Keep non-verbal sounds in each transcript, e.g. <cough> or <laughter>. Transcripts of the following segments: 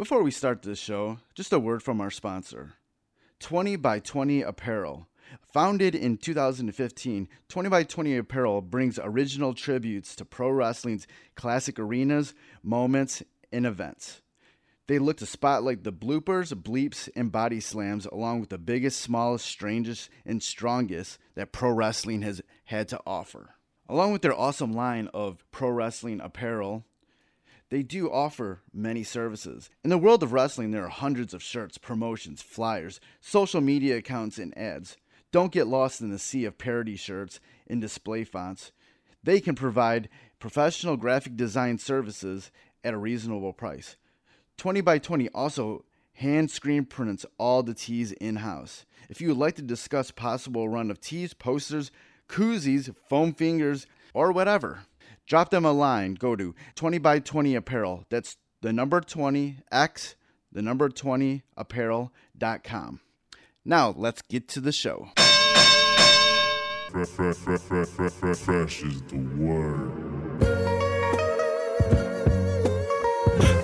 Before we start this show, just a word from our sponsor 20 by 20 Apparel. Founded in 2015, 20 by 20 Apparel brings original tributes to pro wrestling's classic arenas, moments, and events. They look to spotlight the bloopers, bleeps, and body slams, along with the biggest, smallest, strangest, and strongest that pro wrestling has had to offer. Along with their awesome line of pro wrestling apparel, they do offer many services. In the world of wrestling, there are hundreds of shirts, promotions, flyers, social media accounts, and ads. Don't get lost in the sea of parody shirts and display fonts. They can provide professional graphic design services at a reasonable price. 20 by 20 also hand screen prints all the tees in house. If you would like to discuss possible run of tees, posters, koozies, foam fingers, or whatever, drop them a line. Go to 20 by 20 apparel. That's the number 20 x the number 20 apparel.com. Now, let's get to the show. Fresh, fresh, fresh, fresh, fresh, fresh, is the word.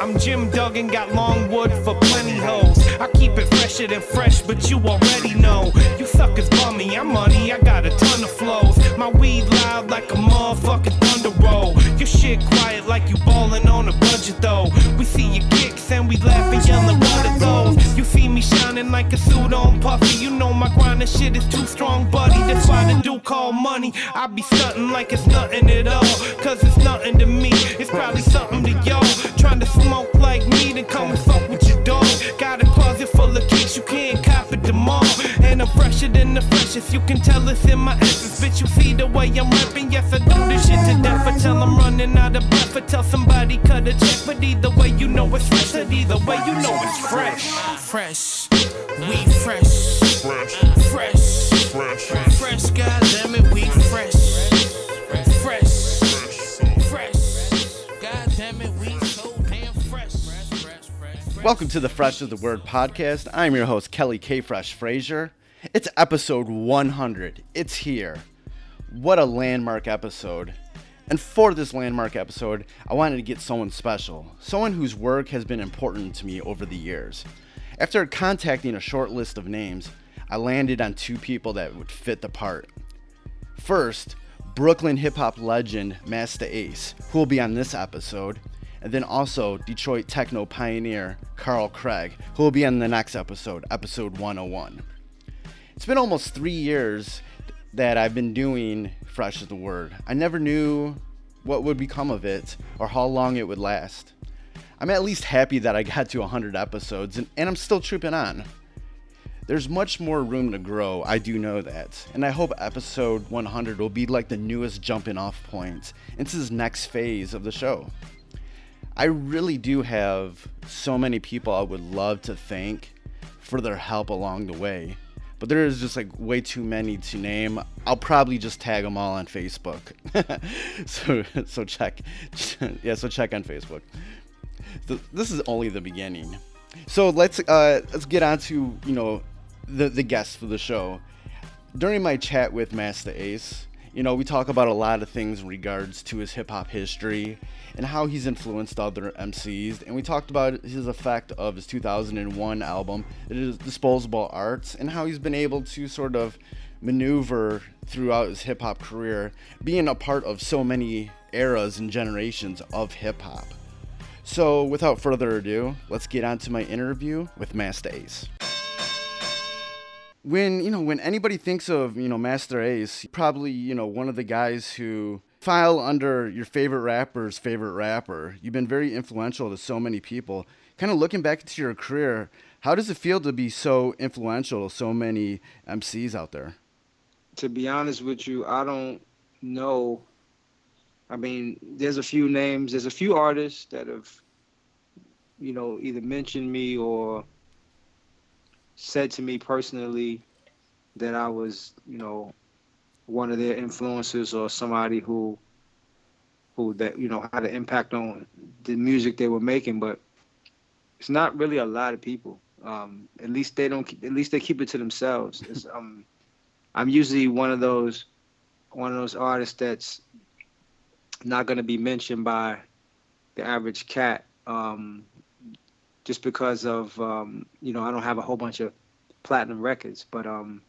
I'm Jim Duggan, got long wood for plenty hoes. I keep it fresher than fresh, but you already know. You suckers bummy, I'm money, I got a ton of flows. My weed loud like a motherfucking thunder roll. Your shit quiet like you ballin' on a budget though. We see your kicks and we laugh and yellin' what are those? You see me shining like a suit on puffy. You know my grindin' shit is too strong, buddy. That's why the dude call money. I be stuntin' like it's nothing at all. Cause it's nothing to me. It's probably something to y'all. Trying to smoke like me, then come and fuck with your dog. Got a closet full of kicks, you can't cop it them all. And I'm fresher than the freshest, you can tell it's in my essence. Bitch, you see the way I'm rapping, yes, I do this shit to death. I tell I'm running out of breath, I tell somebody cut a check. But either way, you know it's fresh, either way, you know it's fresh. Fresh, we Fresh, Welcome to the Fresh of the Word podcast. I'm your host, Kelly K. Fresh Frazier. It's episode 100. It's here. What a landmark episode. And for this landmark episode, I wanted to get someone special, someone whose work has been important to me over the years. After contacting a short list of names, I landed on two people that would fit the part. First, Brooklyn hip hop legend Masta Ace, who will be on this episode, and then also Detroit techno pioneer Carl Craig, who will be on the next episode, episode 101. It's been almost three years that I've been doing Fresh as the Word. I never knew what would become of it or how long it would last. I'm at least happy that I got to 100 episodes, and, and I'm still trooping on. There's much more room to grow, I do know that. And I hope episode 100 will be like the newest jumping off point into this next phase of the show. I really do have so many people I would love to thank for their help along the way. But there is just like way too many to name. I'll probably just tag them all on Facebook. <laughs> so so check <laughs> yeah, so check on Facebook. So this is only the beginning. So let's uh let's get on to, you know, the the guests for the show. During my chat with Masta Ace, you know, we talk about a lot of things in regards to his hip hop history and how he's influenced other MCs. And we talked about his effect of his 2001 album, it is Disposable Arts, and how he's been able to sort of maneuver throughout his hip hop career, being a part of so many eras and generations of hip hop. So, without further ado, let's get on to my interview with Masta Ace when you know when anybody thinks of you know Masta Ace, probably you know one of the guys who file under your favorite rapper's favorite rapper. You've been very influential to so many people. Kind of looking back to your career, how does it feel to be so influential to so many MCs out there? to be honest with you, I don't know. I mean, there's a few names, there's a few artists that have, you know, either mentioned me or said to me personally that I was, you know, one of their influences or somebody who who that, you know, had an impact on the music they were making, but it's not really a lot of people. Um, at least they don't at least they keep it to themselves. It's, <laughs> um, I'm usually one of those one of those artists that's not going to be mentioned by the average cat. Um, just because of um, you know I don't have a whole bunch of platinum records, but um,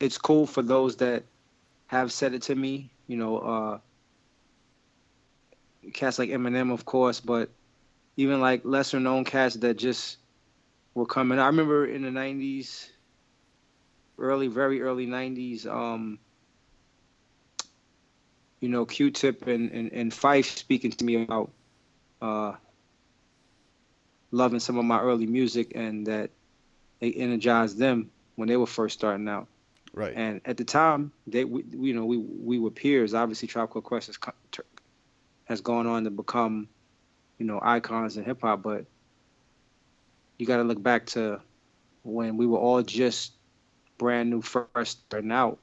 it's cool for those that have said it to me. You know, uh, cats like Eminem, of course, but even like lesser known cats that just were coming. I remember in the '90s, early, very early '90s. Um, you know, Q-Tip and, and, and Phife speaking to me about uh, loving some of my early music and that it energized them when they were first starting out. Right. And at the time, they we, you know we we were peers. Obviously, Called Quest ter- has gone on to become, you know, icons in hip hop. But you got to look back to when we were all just brand new, first starting out,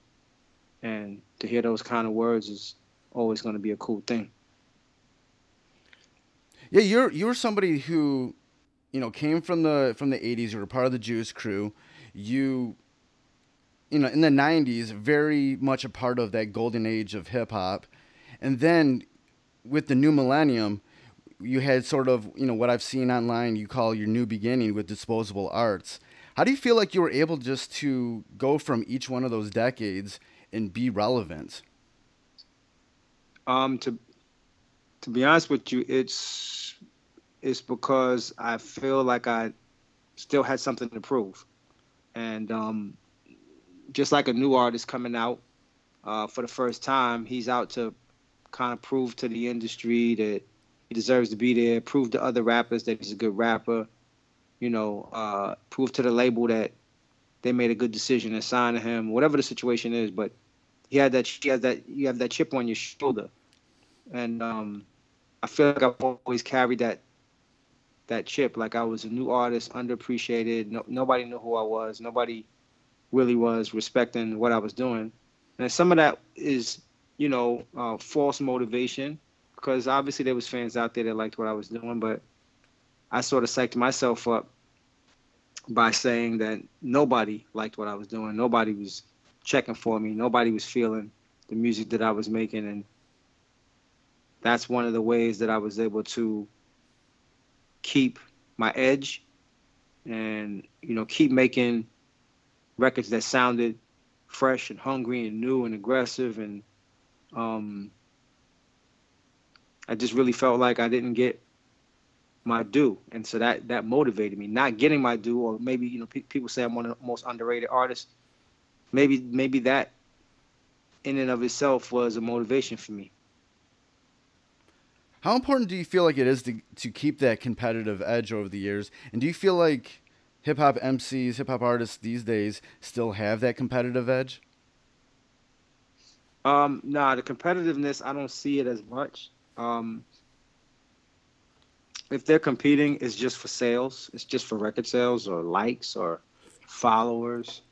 and to hear those kind of words is always going to be a cool thing. Yeah, you're you're somebody who, you know, came from the from the '80s. You were part of the Juice Crew. You, you know, in the '90s, very much a part of that golden age of hip hop, and then with the new millennium, you had sort of you know what I've seen online. You call your new beginning with disposable arts. How do you feel like you were able just to go from each one of those decades and be relevant? Um, to to be honest with you, it's it's because I feel like I still had something to prove, and um, just like a new artist coming out uh, for the first time, he's out to kind of prove to the industry that he deserves to be there, prove to other rappers that he's a good rapper, you know, uh, prove to the label that they made a good decision in signing him, whatever the situation is. But he had that, he has that, you have that chip on your shoulder, and um, I feel like I've always carried that that chip. Like I was a new artist, underappreciated. No, nobody knew who I was. Nobody really was respecting what I was doing. And some of that is, you know, uh, false motivation because obviously there was fans out there that liked what I was doing, but I sort of psyched myself up by saying that nobody liked what I was doing. Nobody was checking for me. Nobody was feeling the music that I was making, and that's one of the ways that I was able to keep my edge and you know keep making records that sounded fresh and hungry and new and aggressive and um, I just really felt like I didn't get my due, and so that that motivated me. Not getting my due, or maybe you know pe- people say I'm one of the most underrated artists. Maybe maybe that in and of itself was a motivation for me. How important do you feel like it is to to keep that competitive edge over the years? And do you feel like hip hop MCs, hip hop artists these days still have that competitive edge? Um, nah, the competitiveness I don't see it as much. Um, if they're competing, it's just for sales. It's just for record sales or likes or followers.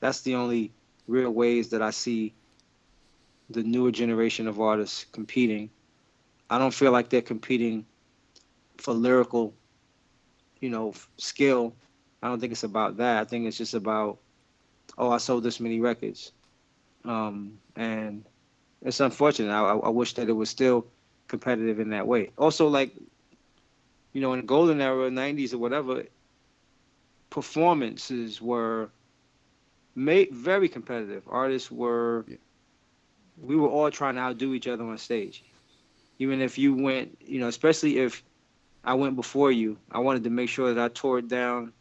That's the only real ways that I see the newer generation of artists competing. I don't feel like they're competing for lyrical, you know, skill. I don't think it's about that. I think it's just about, oh, I sold this many records, um, and it's unfortunate. I, I wish that it was still competitive in that way. Also, like, you know, in the golden era, '90s or whatever, performances were made very competitive. Artists were, Yeah. we were all trying to outdo each other on stage. Even if you went, you know, especially if I went before you, I wanted to make sure that I tore it down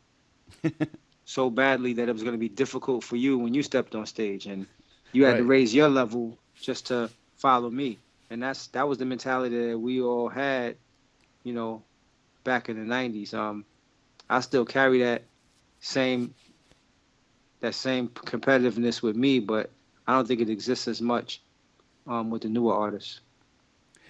<laughs> so badly that it was going to be difficult for you when you stepped on stage, and you had to raise your level just to follow me. And that's that was the mentality that we all had, you know, back in the '90s. Um, I still carry that same that same competitiveness with me, but I don't think it exists as much um, with the newer artists.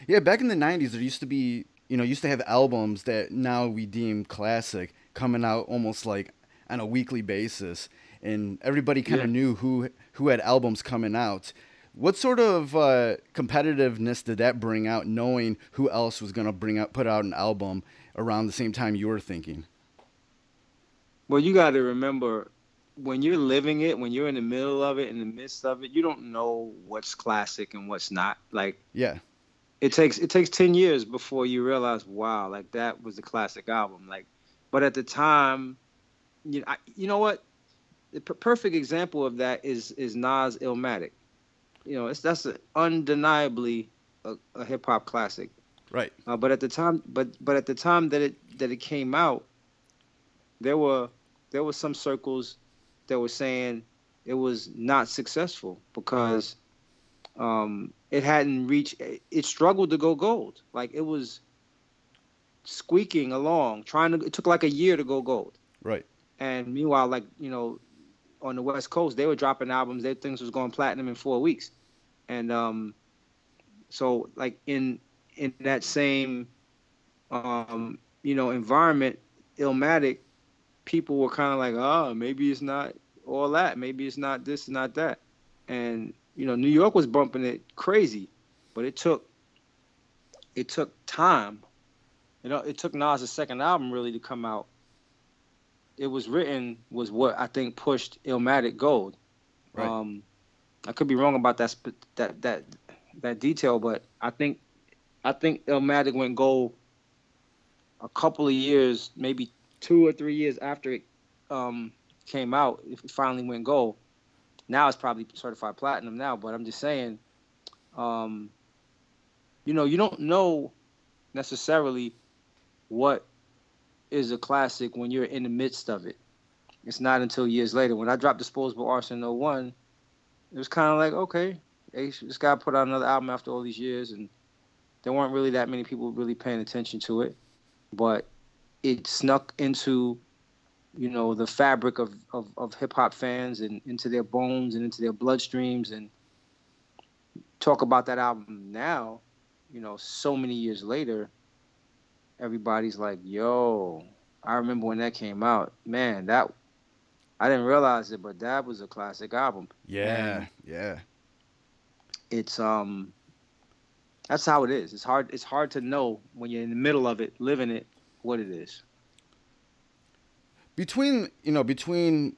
Yeah, back in the '90s, there used to be, you know, used to have albums that now we deem classic coming out almost like on a weekly basis, and everybody kind of Yeah. knew who who had albums coming out. What sort of uh, competitiveness did that bring out, knowing who else was going to bring out put out an album around the same time you were thinking? Well, you got to remember when you're living it, when you're in the middle of it, in the midst of it, you don't know what's classic and what's not. Like Yeah, it takes it takes 10 years before you realize wow like that was a classic album like but at the time you know, I, you know what the p- perfect example of that is is Nas Illmatic you know it's that's a, undeniably a, a hip hop classic Right. uh, but at the time but but at the time that it that it came out there were there were some circles that were saying it was not successful because um, it hadn't reached it struggled to go gold like it was squeaking along trying to it took like a year to go gold Right. and meanwhile like you know on the west coast they were dropping albums. Their things was going platinum in four weeks. And um so like in in that same um you know environment illmatic people were kind of like oh maybe it's not all that. Maybe it's not this not that. And you know new york was bumping it crazy but it took it took time. You know it took nas' second album really to come out it was written was what I think pushed Illmatic gold. Right. Um, I could be wrong about that sp- that that that detail, but I think I think Illmatic went gold a couple of years, maybe two or three years after it um, came out. If it finally went gold, now it's probably certified platinum now. But I'm just saying, um, you know, you don't know necessarily what is a classic when you're in the midst of it. It's not until years later. When I dropped Disposable Arson in 01, it was kind of like, okay, this guy put out another album after all these years, and there weren't really that many people really paying attention to it. But it snuck into, you know, the fabric of, of, of hip hop fans and into their bones and into their bloodstreams. And talk about that album now, you know, so many years later everybody's like, "Yo, I remember when that came out. Man, that I didn't realize it, but that was a classic album. Yeah. Man. Yeah. It's um, that's how it is. It's hard. It's hard to know when you're in the middle of it, living it, what it is. Between you know between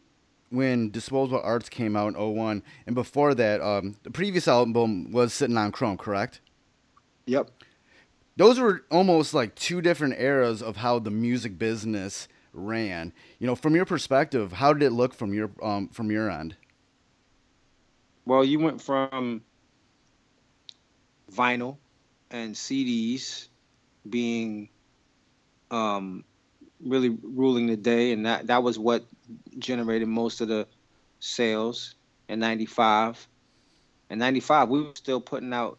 when Disposable Arts came out in 01 and before that, um, the previous album was Sitting on Chrome, correct? Yep. Those were almost like two different eras of how the music business ran. You know, from your perspective, how did it look from your um, from your end? Well, you went from vinyl and CDs being um, really ruling the day, and that that was what generated most of the sales in '95. In '95, we were still putting out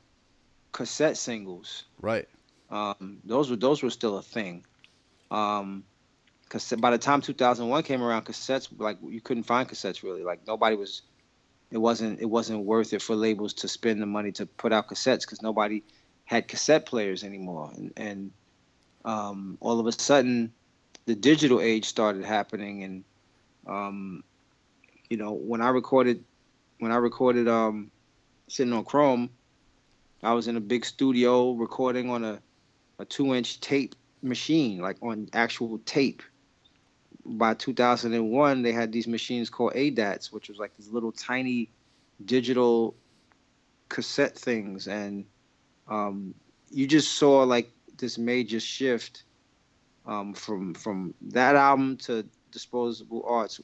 cassette singles. Right. Um, those were those were still a thing. Um, by the time 2001 came around, cassettes like you couldn't find cassettes really. Like nobody was. It wasn't it wasn't worth it for labels to spend the money to put out cassettes because nobody had cassette players anymore. And, and um, all of a sudden, the digital age started happening. And um, you know, when I recorded when I recorded um, sitting on Chrome, I was in a big studio recording on a a two inch tape machine, like on actual tape. By 2001, they had these machines called ADATs, which was like these little tiny digital cassette things. And um, you just saw like this major shift um, from from that album to Disposable Arts.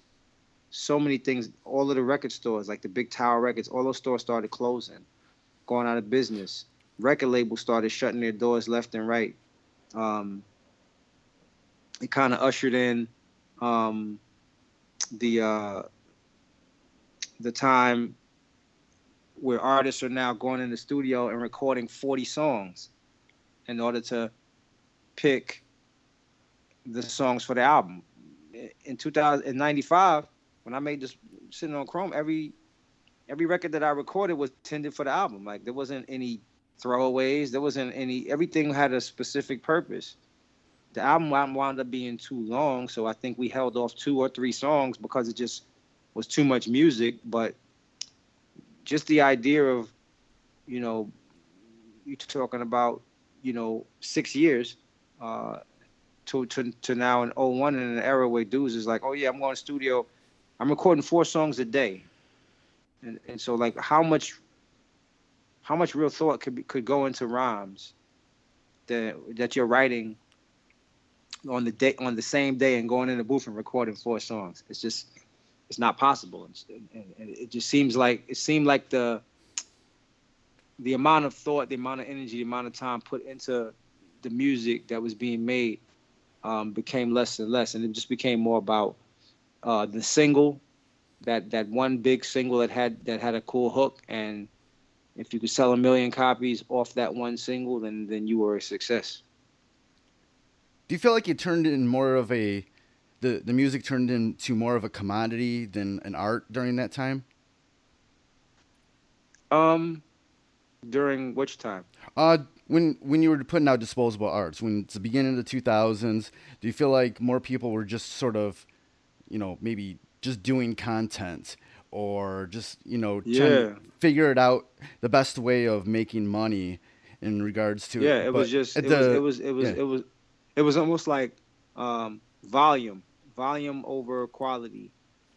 So many things, all of the record stores, like the Big Tower Records, all those stores started closing, going out of business record labels started shutting their doors left and right. Um, it kind of ushered in um, the uh, the time where artists are now going in the studio and recording 40 songs in order to pick the songs for the album. In 2095, when I made this sitting on Chrome, every every record that I recorded was intended for the album. Like there wasn't any throwaways. There wasn't any. Everything had a specific purpose. The album wound up being too long, so I think we held off two or three songs because it just was too much music. But just the idea of, you know, you talking about, you know, six years, uh, to to to now in 01 in an era where dudes is like, oh yeah, I'm going to studio, I'm recording four songs a day, and and so like how much how much real thought could be, could go into rhymes that that you're writing on the day on the same day and going in the booth and recording four songs. It's just it's not possible, and, and, and it just seems like it seemed like the the amount of thought, the amount of energy, the amount of time put into the music that was being made um, became less and less, and it just became more about uh, the single, that that one big single that had that had a cool hook, and if you could sell a million copies off that one single, then then you were a success. Do you feel like it turned in more of a the the music turned into more of a commodity than an art during that time? Um, during which time? Uh, when when you were putting out disposable arts, when it's the beginning of the two thousands, do you feel like more people were just sort of, you know, maybe just doing content or just you know trying Yeah. to figure it out the best way of making money in regards to Yeah, it was just it, the- was, it was it was yeah. it was it was almost like um, volume, volume over quality.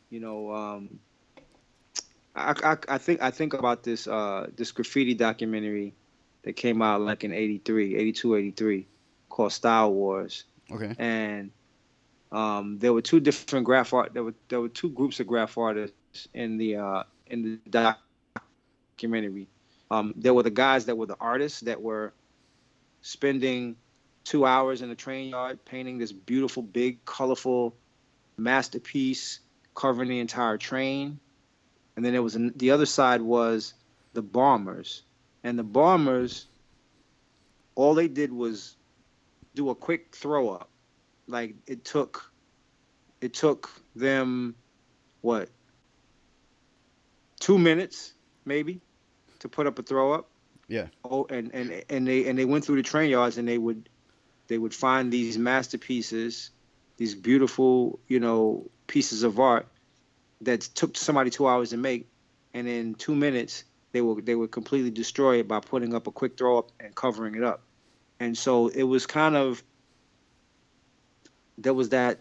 You know, um, I, I I think I think about this uh, this graffiti documentary that came out like in 83, 82, 83 called Style Wars. okay and um, there were two different graph art. There were there were two groups of graph artists in the uh, in the documentary. Um, there were the guys that were the artists that were spending two hours in the train yard painting this beautiful, big, colorful masterpiece covering the entire train. And then there was an, the other side was the bombers, and the bombers, all they did was do a quick throw up like it took it took them what two minutes maybe to put up a throw up. Yeah. Oh and and and they and they went through the train yards and they would they would find these masterpieces these beautiful you know pieces of art that took somebody two hours to make. And in two minutes they would they would completely destroy it by putting up a quick throw up and covering it up. And so it was kind of there was that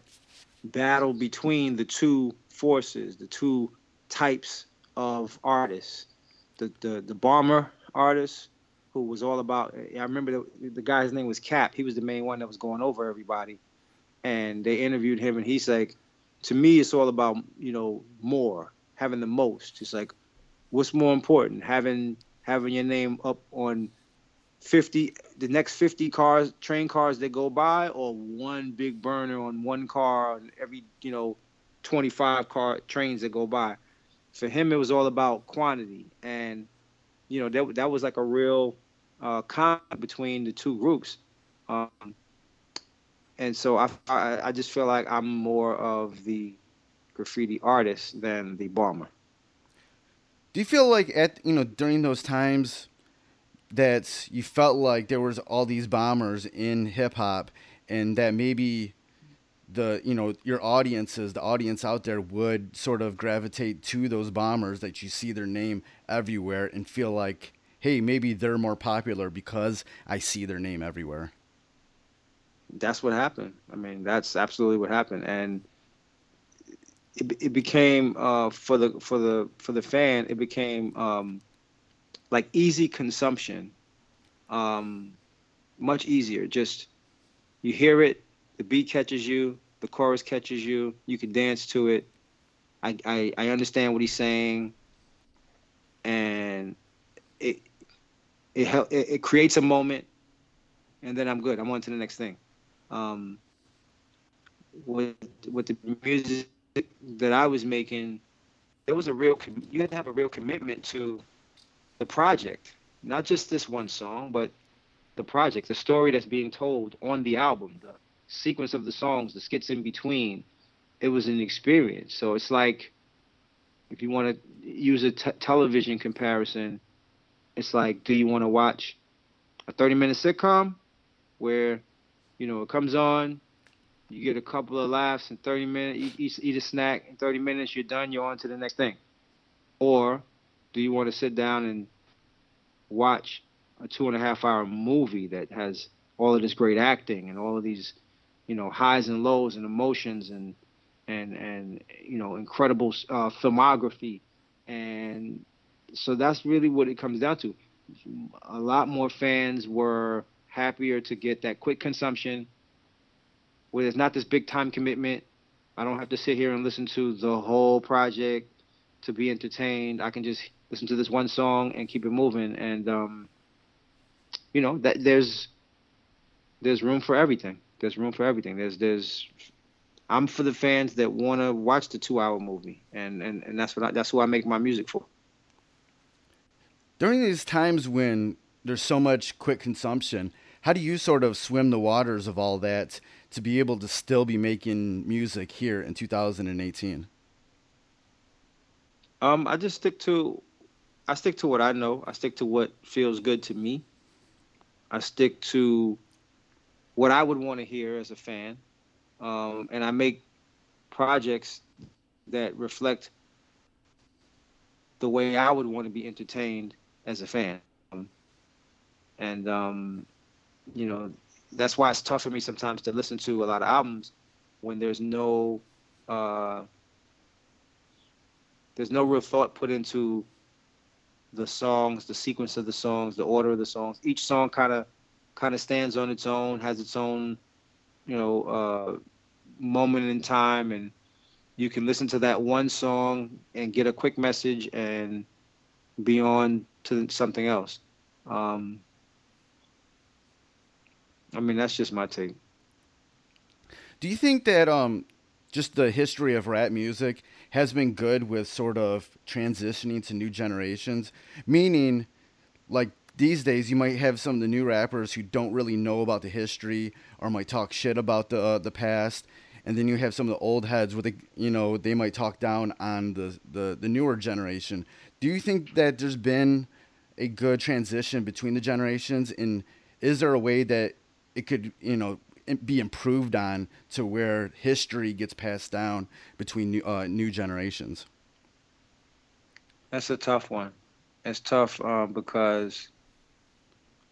battle between the two forces, the two types of artists. The the the bomber artist who was all about I remember the, the guy's name was Cap. He was the main one that was going over everybody. And they interviewed him and he's like to me it's all about, you know, more, having the most. It's like what's more important, having having your name up on 50 the next 50 cars train cars that go by or one big burner on one car on every you know 25 car trains that go by for him it was all about quantity. And you know that, that was like a real uh, conflict between the two groups. Um, and so I, I i just feel like i'm more of the graffiti artist than the bomber. Do you feel like at you know during those times that you felt like there was all these bombers in hip hop and that maybe the you know your audiences the audience out there would sort of gravitate to those bombers that you see their name everywhere and feel like hey maybe they're more popular because I see their name everywhere. that's what happened. I mean, that's absolutely what happened, and it, it became uh, for the for the for the fan. It became um, like easy consumption, um, much easier. Just you hear it, the beat catches you, the chorus catches you, you can dance to it. I I, I understand what he's saying, and it it, hel- it it creates a moment, and then I'm good. I'm on to the next thing um, with with the music that I was making, there was a real you had to have a real commitment to the project, not just this one song, but the project, the story that's being told on the album, the sequence of the songs, the skits in between. It was an experience. So it's like if you want to use a t- television comparison, it's like, do you want to watch a 30 minute sitcom where you know, it comes on, you get a couple of laughs in 30 minutes, eat, eat, a snack in 30 minutes, you're done, you're on to the next thing. Or do you want to sit down and watch a two and a half hour movie that has all of this great acting and all of these, you know, highs and lows and emotions and, and, and, you know, incredible uh, filmography. And so that's really what it comes down to. a lot more fans were happier to get that quick consumption where there's not this big time commitment. I don't have to sit here and listen to the whole project to be entertained. I can just listen to this one song and keep it moving. And um, you know that there's there's room for everything. There's room for everything. There's there's I'm for the fans that want to watch the two hour movie, and and and that's what I, that's who I make my music for. During these times when there's so much quick consumption, how do you sort of swim the waters of all that to be able to still be making music here in 2018? Um, I just stick to, I stick to what I know. I stick to what feels good to me. I stick to what I would want to hear as a fan, um, and I make projects that reflect the way I would want to be entertained as a fan. And um, you know, that's why it's tough for me sometimes to listen to a lot of albums when there's no uh, there's no real thought put into the songs, the sequence of the songs, the order of the songs. Each song kind of kind of stands on its own, has its own, you know, uh, moment in time, and you can listen to that one song and get a quick message and be on to something else. Um, I mean, that's just my take. Do you think that um, just the history of rap music has been good with sort of transitioning to new generations? Meaning, like these days, you might have some of the new rappers who don't really know about the history or might talk shit about the uh, the past, and then you have some of the old heads with the you know they might talk down on the, the the newer generation. Do you think that there's been a good transition between the generations, and is there a way that it could you know be improved on to where history gets passed down between new, uh, new generations? That's a tough one. It's tough um, because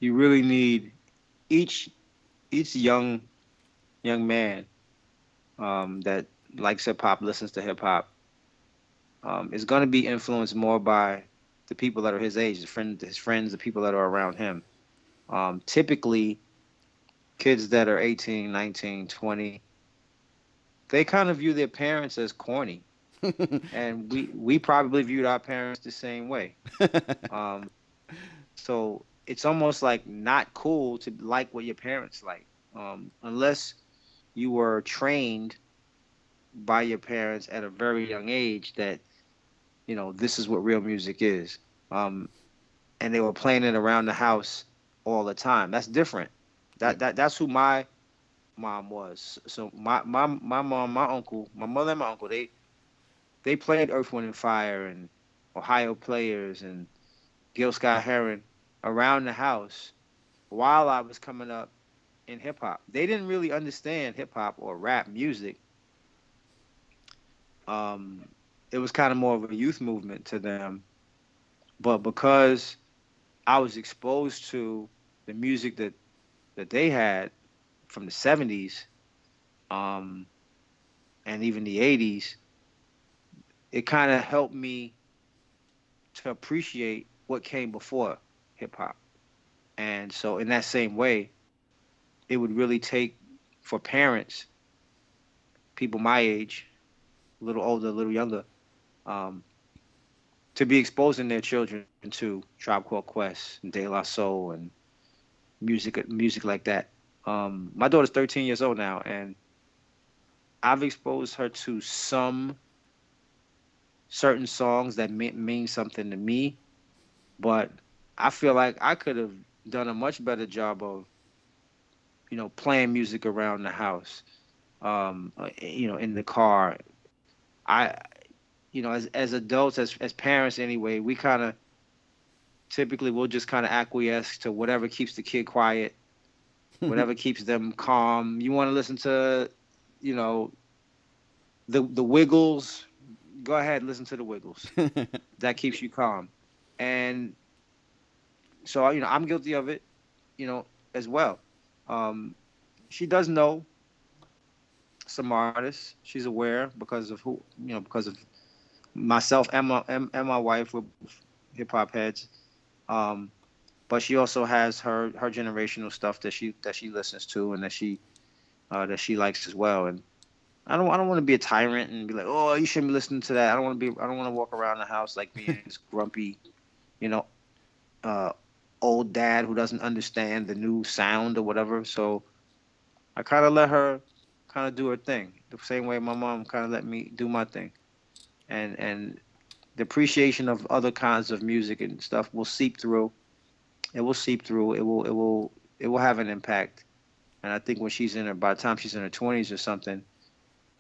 you really need each each young young man um, that likes hip hop, listens to hip hop, um, is going to be influenced more by the people that are his age, his friends, his friends, the people that are around him. Um, typically, kids that are 18, 19, 20, they kind of view their parents as corny. <laughs> and we we probably viewed our parents the same way. <laughs> um, so it's almost like not cool to like what your parents like, um, unless you were trained by your parents at a very young age that you know this is what real music is, um, and they were playing it around the house all the time. That's different. That that that's who my mom was. So my my my mom, my uncle, my mother and my uncle, they they played Earth, Wind and Fire and Ohio Players and Gil Scott Heron around the house while I was coming up in hip hop. They didn't really understand hip hop or rap music. Um, it was kind of more of a youth movement to them, but because I was exposed to the music that that they had from the 70s um, and even the 80s, it kind of helped me to appreciate what came before hip hop. And so, in that same way, it would really take for parents, people my age, a little older, a little younger, um, to be exposing their children to Tribe Called Quest and De La Soul and music music like that. Um, my daughter's 13 years old now, and I've exposed her to some certain songs that mean, mean something to me, but I feel like I could have done a much better job of, you know, playing music around the house, um, uh, you know, in the car. I, you know, as as adults, as as parents anyway, we kind of typically we'll just kind of acquiesce to whatever keeps the kid quiet, <laughs> whatever keeps them calm. You want to listen to, you know, the the Wiggles. Go ahead, listen to the Wiggles. <laughs> that keeps you calm, and so you know I'm guilty of it, you know, as well. Um, she does know some artists. She's aware because of who you know because of myself and my and, and my wife. We're hip hop heads. Um, but she also has her her generational stuff that she that she listens to and that she uh, that she likes as well. And I don't I don't want to be a tyrant and be like, oh, you shouldn't be listening to that. I don't want to be I don't want to walk around the house like being <laughs> this grumpy, you know, uh, old dad who doesn't understand the new sound or whatever. So I kind of let her kind of do her thing the same way my mom kind of let me do my thing, and and the appreciation of other kinds of music and stuff will seep through. It will seep through. It will it will it will have an impact. And I think when she's in her by the time she's in her twenties or something,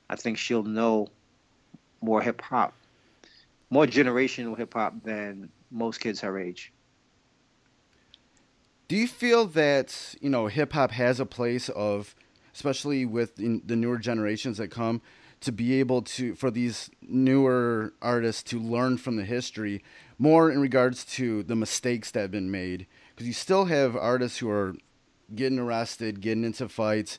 I think she'll know more hip hop, more generational hip hop than most kids her age. Do you feel that you know hip hop has a place of, especially with the newer generations that come, to be able to for these newer artists to learn from the history more in regards to the mistakes that have been made because you still have artists who are getting arrested, getting into fights,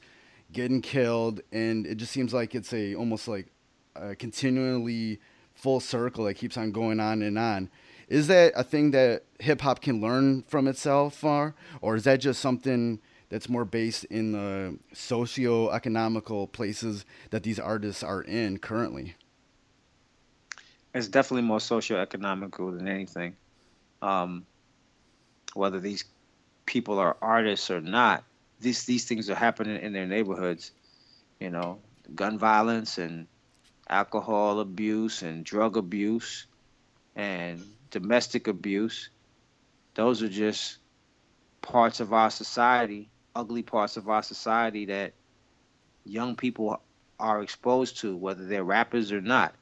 getting killed, and it just seems like it's a almost like a continually full circle that keeps on going on and on. Is that a thing that hip hop can learn from itself, or, is that just something that's more based in the socio-economical places that these artists are in currently? It's definitely more socio-economical than anything. Um, whether these people are artists or not, these these things are happening in their neighborhoods. You know, gun violence and alcohol abuse and drug abuse and domestic abuse. Those are just parts of our society, ugly parts of our society that young people are exposed to, whether they're rappers or not.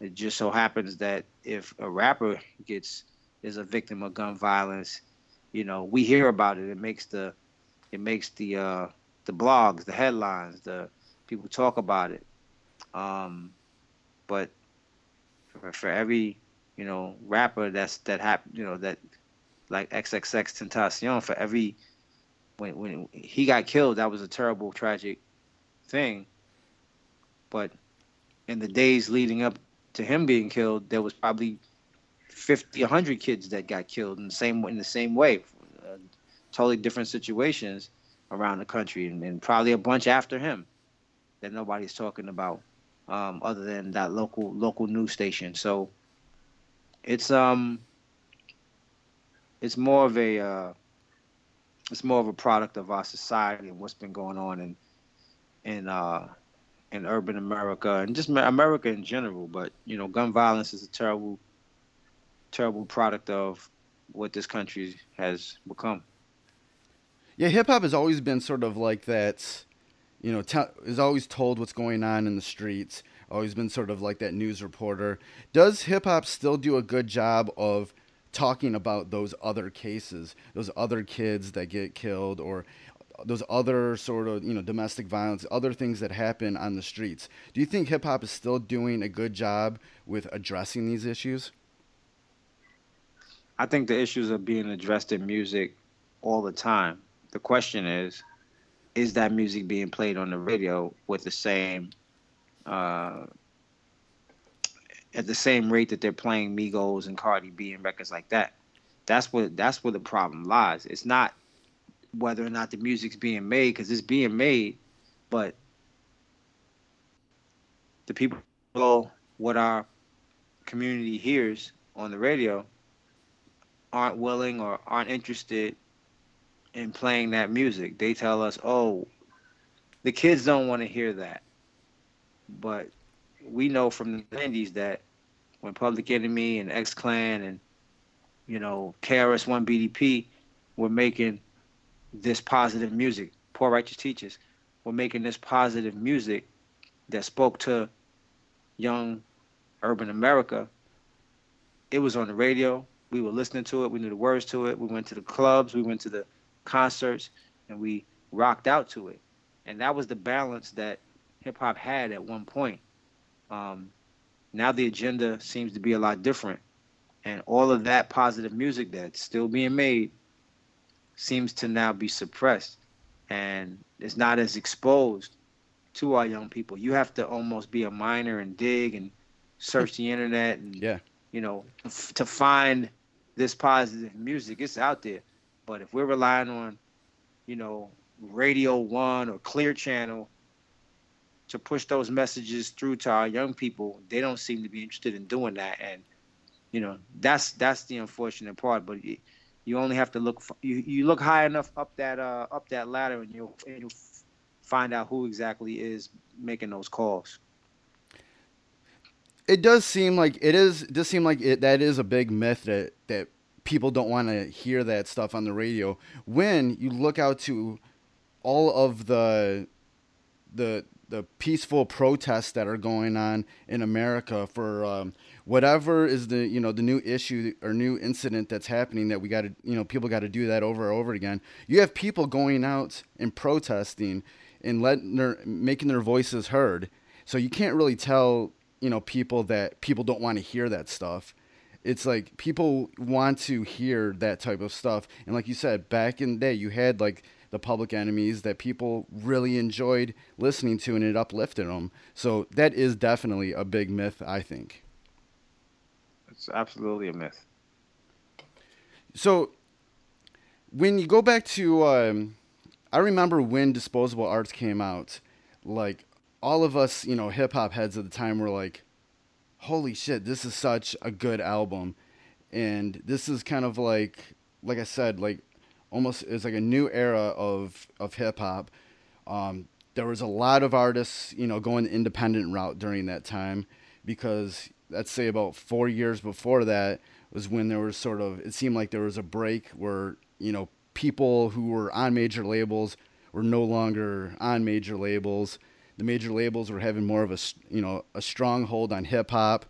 It just so happens that if a rapper gets is a victim of gun violence, you know, we hear about it. It makes the it makes the uh, the blogs, the headlines, the people talk about it. Um, but for, for every you know rapper that's that happened, you know that like XXX Tentacion, for every when when he got killed, that was a terrible, tragic thing. But in the days leading up to him being killed, there was probably 50, 100 kids that got killed in the same in the same way, uh, totally different situations around the country, and, and, probably a bunch after him that nobody's talking about, um, other than that local local news station. So it's um it's more of a uh, it's more of a product of our society and what's been going on in in uh, in urban America and just America in general. But you know, gun violence is a terrible terrible product of what this country has become. Yeah, hip hop has always been sort of like that. You know, t- is always told what's going on in the streets. Always been sort of like that news reporter. Does hip hop still do a good job of talking about those other cases, those other kids that get killed, or those other sort of you know domestic violence, other things that happen on the streets? Do you think hip hop is still doing a good job with addressing these issues? I think the issues are being addressed in music all the time. The question is, is that music being played on the radio with the same uh, at the same rate that they're playing Migos and Cardi B and records like that? That's what that's where the problem lies. It's not whether or not the music's being made because it's being made, but the people what our community hears on the radio aren't willing or aren't interested in playing that music. They tell us, "Oh, the kids don't want to hear that." But we know from the 90s that when Public Enemy and X Clan and you know KRS One BDP were making this positive music, Poor Righteous Teachers were making this positive music that spoke to young urban America. It was on the radio, we were listening to it. We knew the words to it. We went to the clubs. We went to the concerts, and we rocked out to it. And that was the balance that hip hop had at one point. Um, now the agenda seems to be a lot different, and all of that positive music that's still being made seems to now be suppressed, and it's not as exposed to our young people. You have to almost be a miner and dig and search the internet and yeah. you know f- to find this positive music. It's out there, But if we're relying on, you know, Radio One or Clear Channel to push those messages through to our young people, they don't seem to be interested in doing that. And you know, that's that's the unfortunate part. But you, you only have to look. You you look high enough up that uh up that ladder, and you'll and you'll find out who exactly is making those calls. It does seem like it is. Does seem like it, that is a big myth that that people don't want to hear that stuff on the radio. When you look out to all of the the the peaceful protests that are going on in America for um, whatever is the you know the new issue or new incident that's happening that we got to you know people got to do that over and over again. You have people going out and protesting and letting their making their voices heard. So you can't really tell you know people that people don't want to hear that stuff. It's like people want to hear that type of stuff, and like you said, back in the day, you had like the Public Enemies that people really enjoyed listening to, and it uplifted them. So that is definitely a big myth, I think. It's absolutely a myth. So when you go back to, um, I remember when Disposable Arts came out, like all of us, you know, hip hop heads at the time were like, holy shit, this is such a good album. And this is kind of like, like I said, like almost it's like a new era of, of hip hop. Um, there was a lot of artists, you know, going the independent route during that time because let's say about four years before that was when there was sort of it seemed like there was a break where you know people who were on major labels were no longer on major labels the major labels were having more of a you know a stronghold on hip hop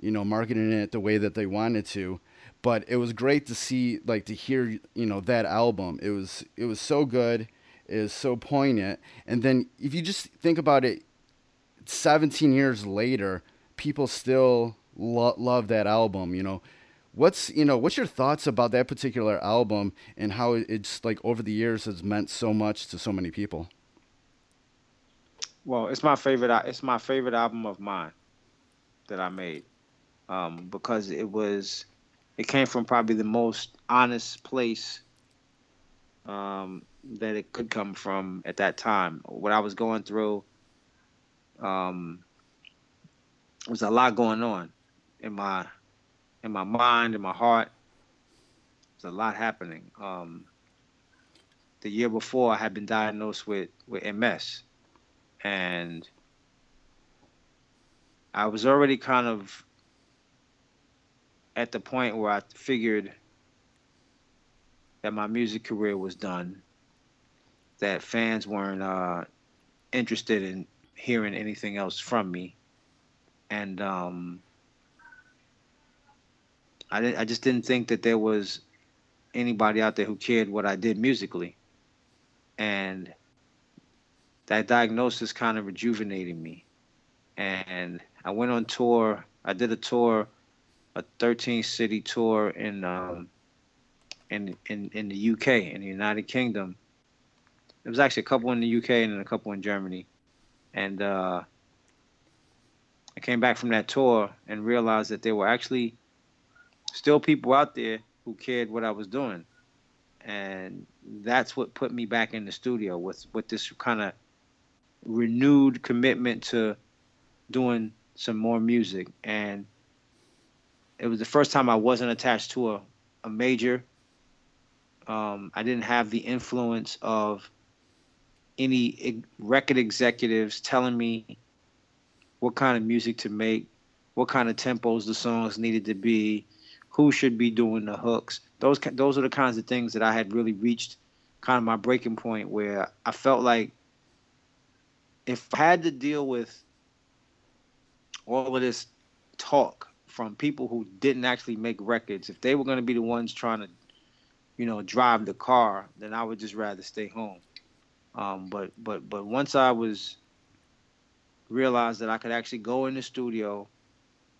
you know marketing it the way that they wanted to but it was great to see like to hear you know that album it was it was so good it was so poignant and then if you just think about it 17 years later people still lo- love that album. You know, what's you know what's your thoughts about that particular album and how it's like over the years has meant so much to so many people? Well, it's my favorite. It's my favorite album of mine that I made um, because it was it came from probably the most honest place um, that it could come from at that time. What I was going through, um, was a lot going on in my in my mind, in my heart. There's a lot happening. Um, the year before, I had been diagnosed with with MS, and I was already kind of at the point where I figured that my music career was done, that fans weren't uh, interested in hearing anything else from me and um, I didn't, I just didn't think that there was anybody out there who cared what I did musically, and that diagnosis kind of rejuvenated me, and I went on tour. I did a tour, a 13 city tour in um, in in in the UK in the United Kingdom. There was actually a couple in the UK and a couple in Germany, and uh, I came back from that tour and realized that there were actually still people out there who cared what I was doing. And that's what put me back in the studio with, with this kind of renewed commitment to doing some more music. And it was the first time I wasn't attached to a, a major. Um, I didn't have the influence of any record executives telling me what kind of music to make, what kind of tempos the songs needed to be, who should be doing the hooks. Those those are the kinds of things that I had really reached kind of my breaking point where I felt like if I had to deal with all of this talk from people who didn't actually make records, if they were going to be the ones trying to, you know, drive the car, then I would just rather stay home. Um, but but but once I was realized that I could actually go in the studio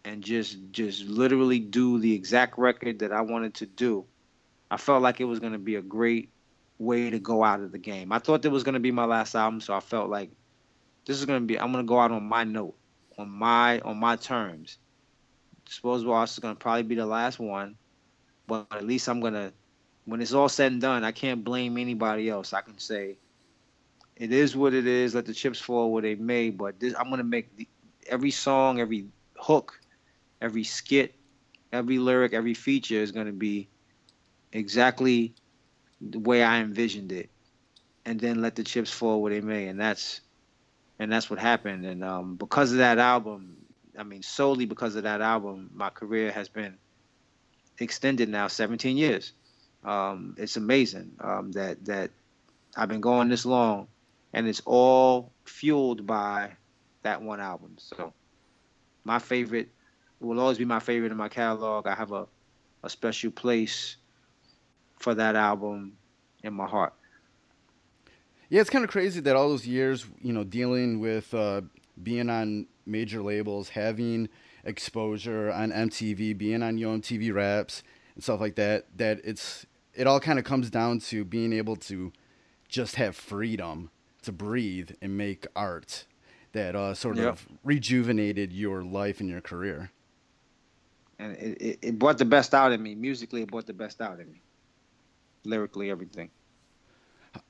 and just just literally do the exact record that I wanted to do. I felt like it was going to be a great way to go out of the game. I thought that was going to be my last album, so I felt like this is going to be I'm going to go out on my note, on my on my terms. Disposable Arts is going to probably be the last one, but at least I'm going to when it's all said and done, I can't blame anybody else. I can say it is what it is. Let the chips fall where they may. But this, I'm gonna make the, every song, every hook, every skit, every lyric, every feature is gonna be exactly the way I envisioned it, and then let the chips fall where they may. And that's and that's what happened. And um, because of that album, I mean, solely because of that album, my career has been extended now 17 years. Um, it's amazing um, that that I've been going this long, and it's all fueled by that one album. So my favorite will always be my favorite in my catalog. I have a, a special place for that album in my heart. Yeah, it's kind of crazy that all those years, you know, dealing with uh, being on major labels, having exposure on MTV, being on Yo MTV Raps and stuff like that, that it's it all kind of comes down to being able to just have freedom to breathe and make art that uh, sort Yep. of rejuvenated your life and your career. And it, it, it brought the best out in me. Musically, it brought the best out in me. Lyrically, everything.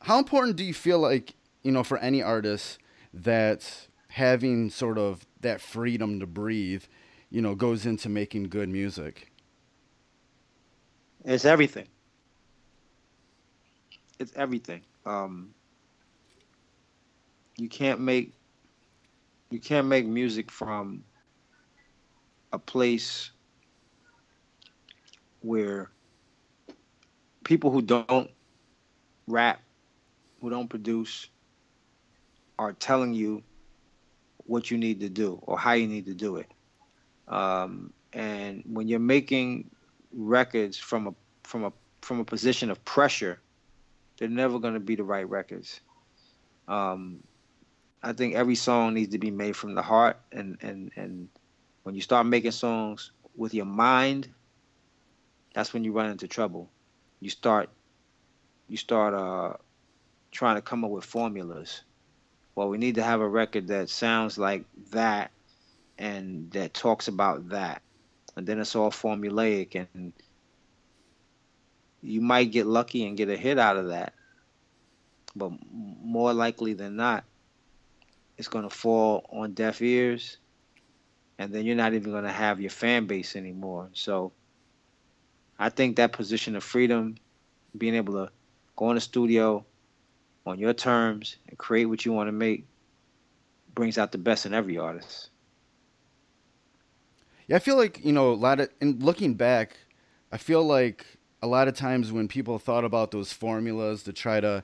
How important do you feel like, you know, for any artist that having sort of that freedom to breathe, you know, goes into making good music? It's everything. It's everything. Um, you can't make you can't make music from a place where people who don't rap, who don't produce, are telling you what you need to do or how you need to do it. Um, and when you're making records from a from a from a position of pressure, they're never going to be the right records. Um, I think every song needs to be made from the heart, and and and when you start making songs with your mind, that's when you run into trouble. You start you start uh, trying to come up with formulas. Well, we need to have a record that sounds like that, and that talks about that, and then it's all formulaic and you might get lucky and get a hit out of that. But more likely than not it's going to fall on deaf ears and then you're not even going to have your fan base anymore. So i think that position of freedom being able to go in the studio on your terms and create what you want to make brings out the best in every artist Yeah, I feel like you know a lot of. And looking back, I feel like a lot of times when people thought about those formulas to try to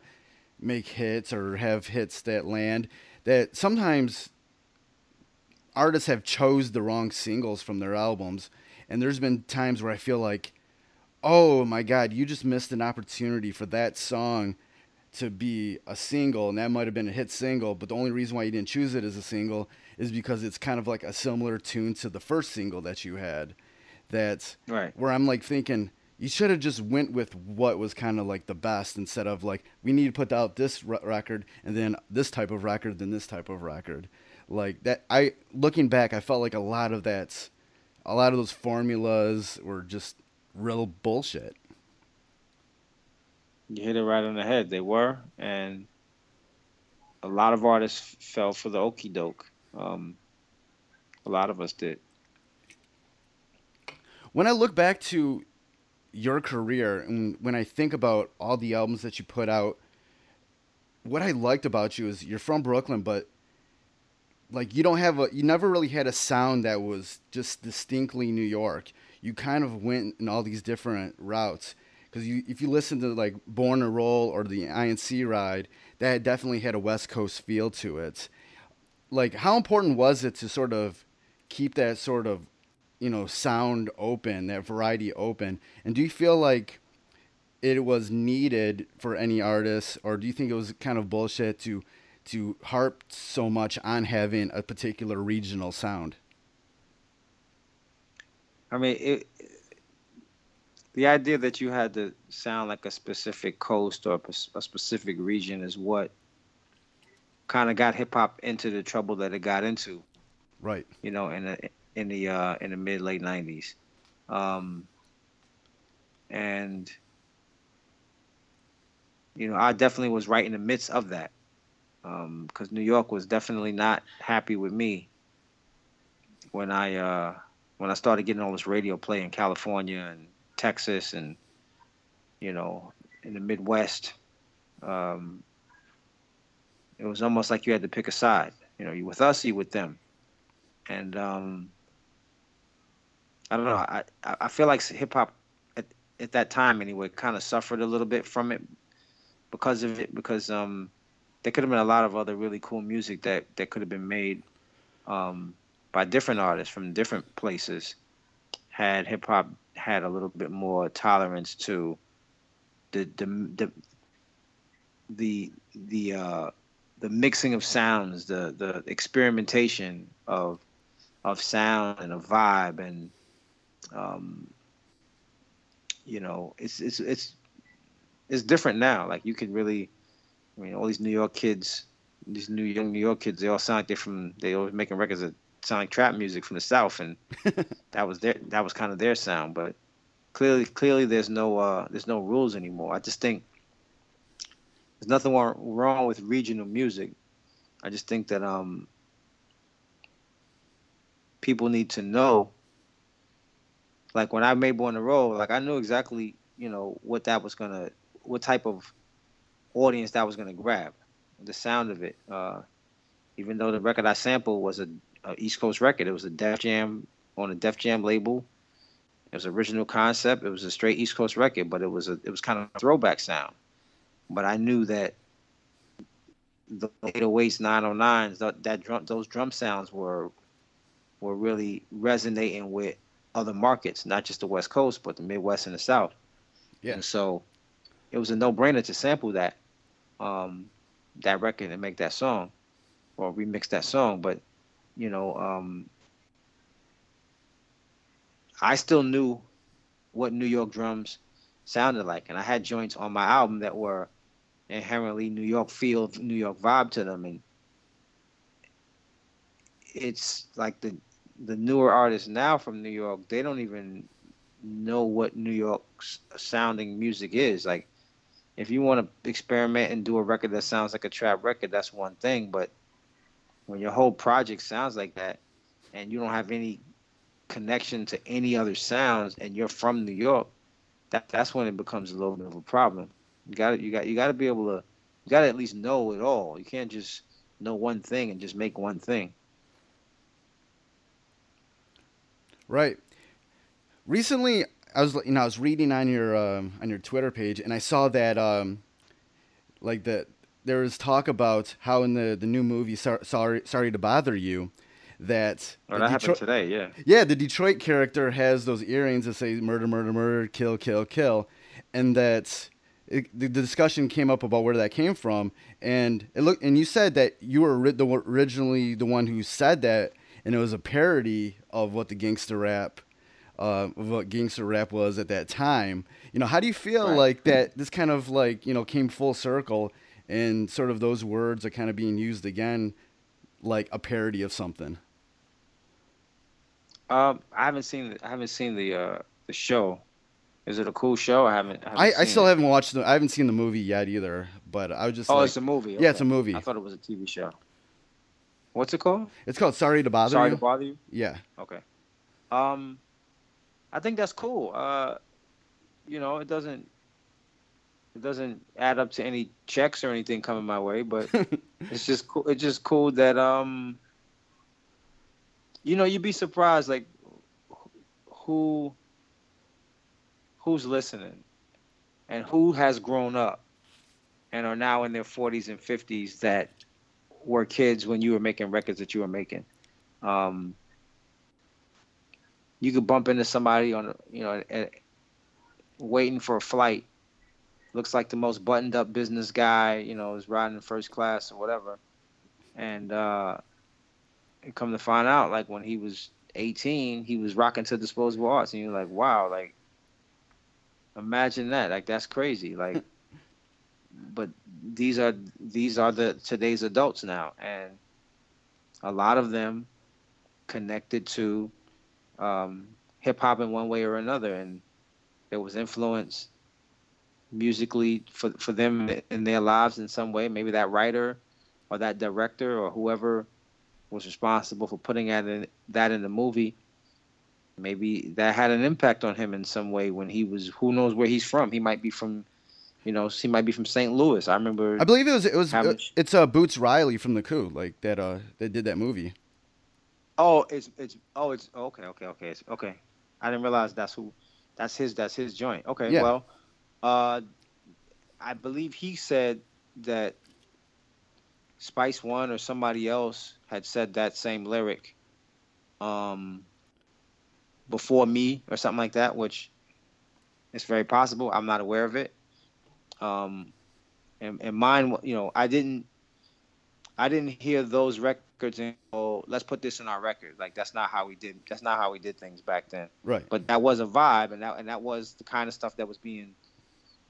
make hits or have hits that land, that sometimes artists have chose the wrong singles from their albums, and there's been times where I feel like, oh my God, you just missed an opportunity for that song to be a single, and that might have been a hit single, but the only reason why you didn't choose it as a single is because it's kind of like a similar tune to the first single that you had. That's Right. where I'm like thinking you should have just went with what was kind of like the best instead of like we need to put out this re- record and then this type of record then this type of record like that i looking back i felt like a lot of that's a lot of those formulas were just real bullshit You hit it right on the head. They were, and a lot of artists fell for the okey doke. Um, a lot of us did. when I look back to your career and when I think about all the albums that you put out, what I liked about you is you're from Brooklyn, but like you don't have a you never really had a sound that was just distinctly New York. You kind of went in all these different routes because you if you listen to like Born to Roll or the INC ride, that definitely had a West Coast feel to it. Like how important was it to sort of keep that sort of you know sound open, that variety open? And do you feel like it was needed for any artist, or do you think it was kind of bullshit to to harp so much on having a particular regional sound? I mean, it, the idea that you had to sound like a specific coast or a, specific region is what kind of got hip hop into the trouble that it got into. Right. you know, in the in the uh, in the mid late '90s, um, and you know, I definitely was right in the midst of that, because New York was definitely not happy with me when I uh, when I started getting all this radio play in California and Texas and you know in the Midwest. Um, it was almost like you had to pick a side. You know, you with us, you with them, and um, I don't know. I I feel like hip hop at at that time anyway kind of suffered a little bit from it because of it because um there could have been a lot of other really cool music that that could have been made um by different artists from different places had hip hop had a little bit more tolerance to the the the the the uh the mixing of sounds, the the experimentation of of sound and a vibe and um you know it's it's it's it's different now. Like you can really i mean all these new york kids these new young new york kids they all sound like they're from they always making records that sound like trap music from the south and <laughs> that was their that was kind of their sound but clearly clearly there's no uh there's no rules anymore i just think there's nothing wrong wrong with regional music i just think that um people need to know like when I made Born to Roll, like I knew exactly, you know, what that was gonna, what type of audience that was gonna grab, the sound of it. Uh, even though the record I sampled was a, a East Coast record, it was a Def Jam on a Def Jam label. It was original concept. It was a straight East Coast record, but it was a, it was kind of a throwback sound. But I knew that the 808s, 909s, that, that drum, those drum sounds were were really resonating with other markets, not just the West Coast, but the Midwest and the South. Yeah. And so it was a no-brainer to sample that um, that record and make that song or remix that song. But you know, um, I still knew what New York drums sounded like, and I had joints on my album that were inherently New York feel, New York vibe to them, and it's like the the newer artists now from New York, they don't even know what New York's sounding music is. Like, if you want to experiment and do a record that sounds like a trap record, that's one thing. But when your whole project sounds like that, and you don't have any connection to any other sounds, and you're from New York, that that's when it becomes a little bit of a problem. You got you got you got to be able to, you got to at least know it all. You can't just know one thing and just make one thing. Right. Recently, I was you know I was reading on your um, on your Twitter page, and I saw that um, like that there was talk about how in the the new movie Sor- sorry sorry to bother you that Oh, that happened today, yeah. yeah the Detroit character has those earrings that say murder murder murder kill kill kill, and that. It, the, the discussion came up about where that came from, and it looked. And you said that you were ri- the, originally the one who said that, and it was a parody of what the gangster rap uh, of what gangster rap was at that time. You know, how do you feel Right. like that? This kind of like you know came full circle, and sort of those words are kind of being used again, like a parody of something. Um, I haven't seen the, I haven't seen the uh the show. Is it a cool show? I haven't. I, haven't I, I still it. haven't watched the. I haven't seen the movie yet either. But I was just. Oh, like, it's a movie. Yeah, it's a movie. I thought it was a TV show. What's it called? It's called Sorry to Bother Sorry You. Sorry to bother you. yeah. Okay. Um, I think that's cool. Uh, you know, it doesn't it doesn't add up to any checks or anything coming my way, but <laughs> it's just cool. It's just cool that um, you know, you'd be surprised like who who's listening and who has grown up and are now in their 40s and 50s that were kids when you were making records that you were making. Um, you could bump into somebody on, you know, a, waiting for a flight. Looks like the most buttoned up business guy, you know, is riding first class or whatever. And uh, and come to find out, like when he was 18, he was rocking to Disposable Arts, and you're like, wow, like imagine that, like that's crazy, like. <laughs> but these are these are the today's adults now, and a lot of them connected to um, hip hop in one way or another, and there was influence musically for for them in their lives in some way. Maybe that writer or that director or whoever was responsible for putting that in that in the movie. Maybe that had an impact on him in some way when he was. Who knows where he's from? He might be from, you know, he might be from St. Louis. I remember. I believe it was it was uh, much- it's uh Boots Riley from the Coup, like that uh that did that movie. Oh, it's it's oh it's okay okay okay it's, okay. I didn't realize that's who, that's his that's his joint. Okay, Yeah. well, uh, I believe he said that Spice One or somebody else had said that same lyric, um, before me or something like that, which is very possible. I'm not aware of it. Um, and and mine, you know, I didn't I didn't hear those records and oh, let's put this in our record. Like that's not how we did. That's not how we did things back then. Right. But that was a vibe, and that and that was the kind of stuff that was being,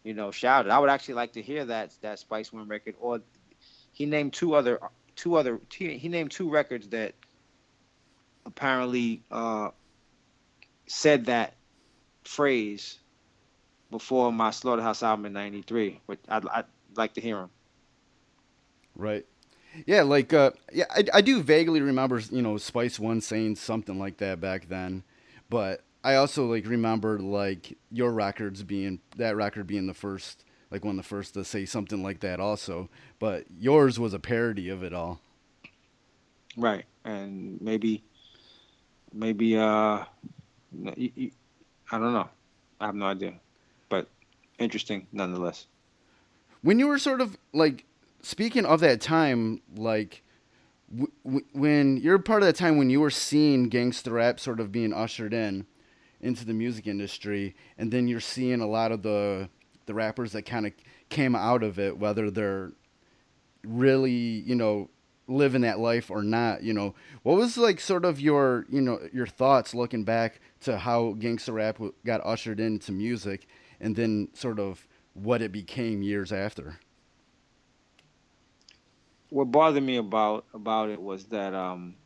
you know, shouted. I would actually like to hear that that Spice One record. Or he named two other two other he, named two records that apparently uh, said that phrase before my SlaughtaHouse album in '93. Which I'd, I'd like to hear him. Right. Yeah, like uh yeah, I, I do vaguely remember, you know, Spice One saying something like that back then. But I also like remember like your records being that record being the first like one of the first to say something like that also. But yours was a parody of it all. Right, and maybe, maybe uh, you, you, I don't know. I have no idea, but interesting nonetheless. when you were sort of like speaking of that time like w- w- when you're part of that time when you were seeing gangster rap sort of being ushered in into the music industry and then you're seeing a lot of the the rappers that kind of came out of it whether they're really you know living that life or not you know. What was like sort of your you know your thoughts looking back to how gangster rap got ushered into music and then sort of what it became years after? What bothered me about about it was that um,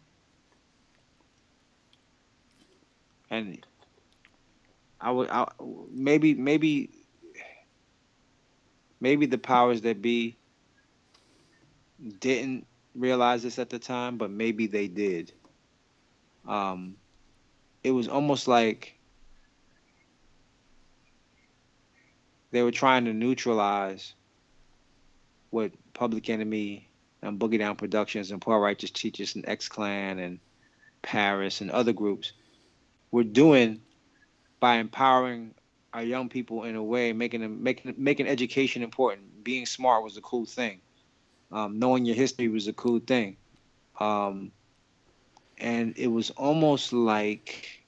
and I would I, maybe maybe maybe the powers that be didn't realize this at the time, but maybe they did. Um, it was almost like they were trying to neutralize what Public Enemy and Boogie Down Productions and Poor Righteous Teachers and X Clan and Paris and other groups were doing by empowering our young people in a way, making them making making education important. Being smart was a cool thing. Um, knowing your history was a cool thing. Um, and it was almost like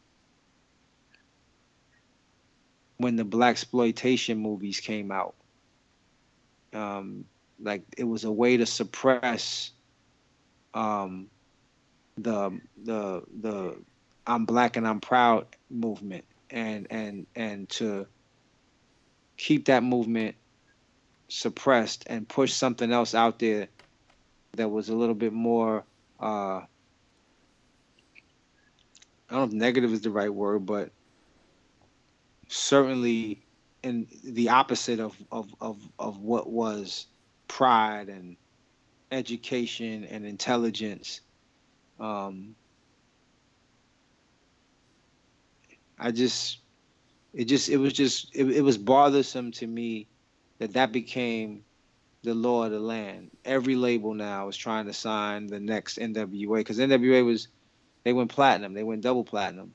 when the black exploitation movies came out. Um, like it was a way to suppress um, the the the I'm black and I'm proud movement and and and to keep that movement suppressed and push something else out there that was a little bit more uh I don't know if negative is the right word, but certainly in the opposite of of of, of what was pride and education and intelligence. Um, I just, it just, it was just, it, it was bothersome to me that that became the law of the land. Every label now is trying to sign the next NWA because NWA was, they went platinum, they went double platinum,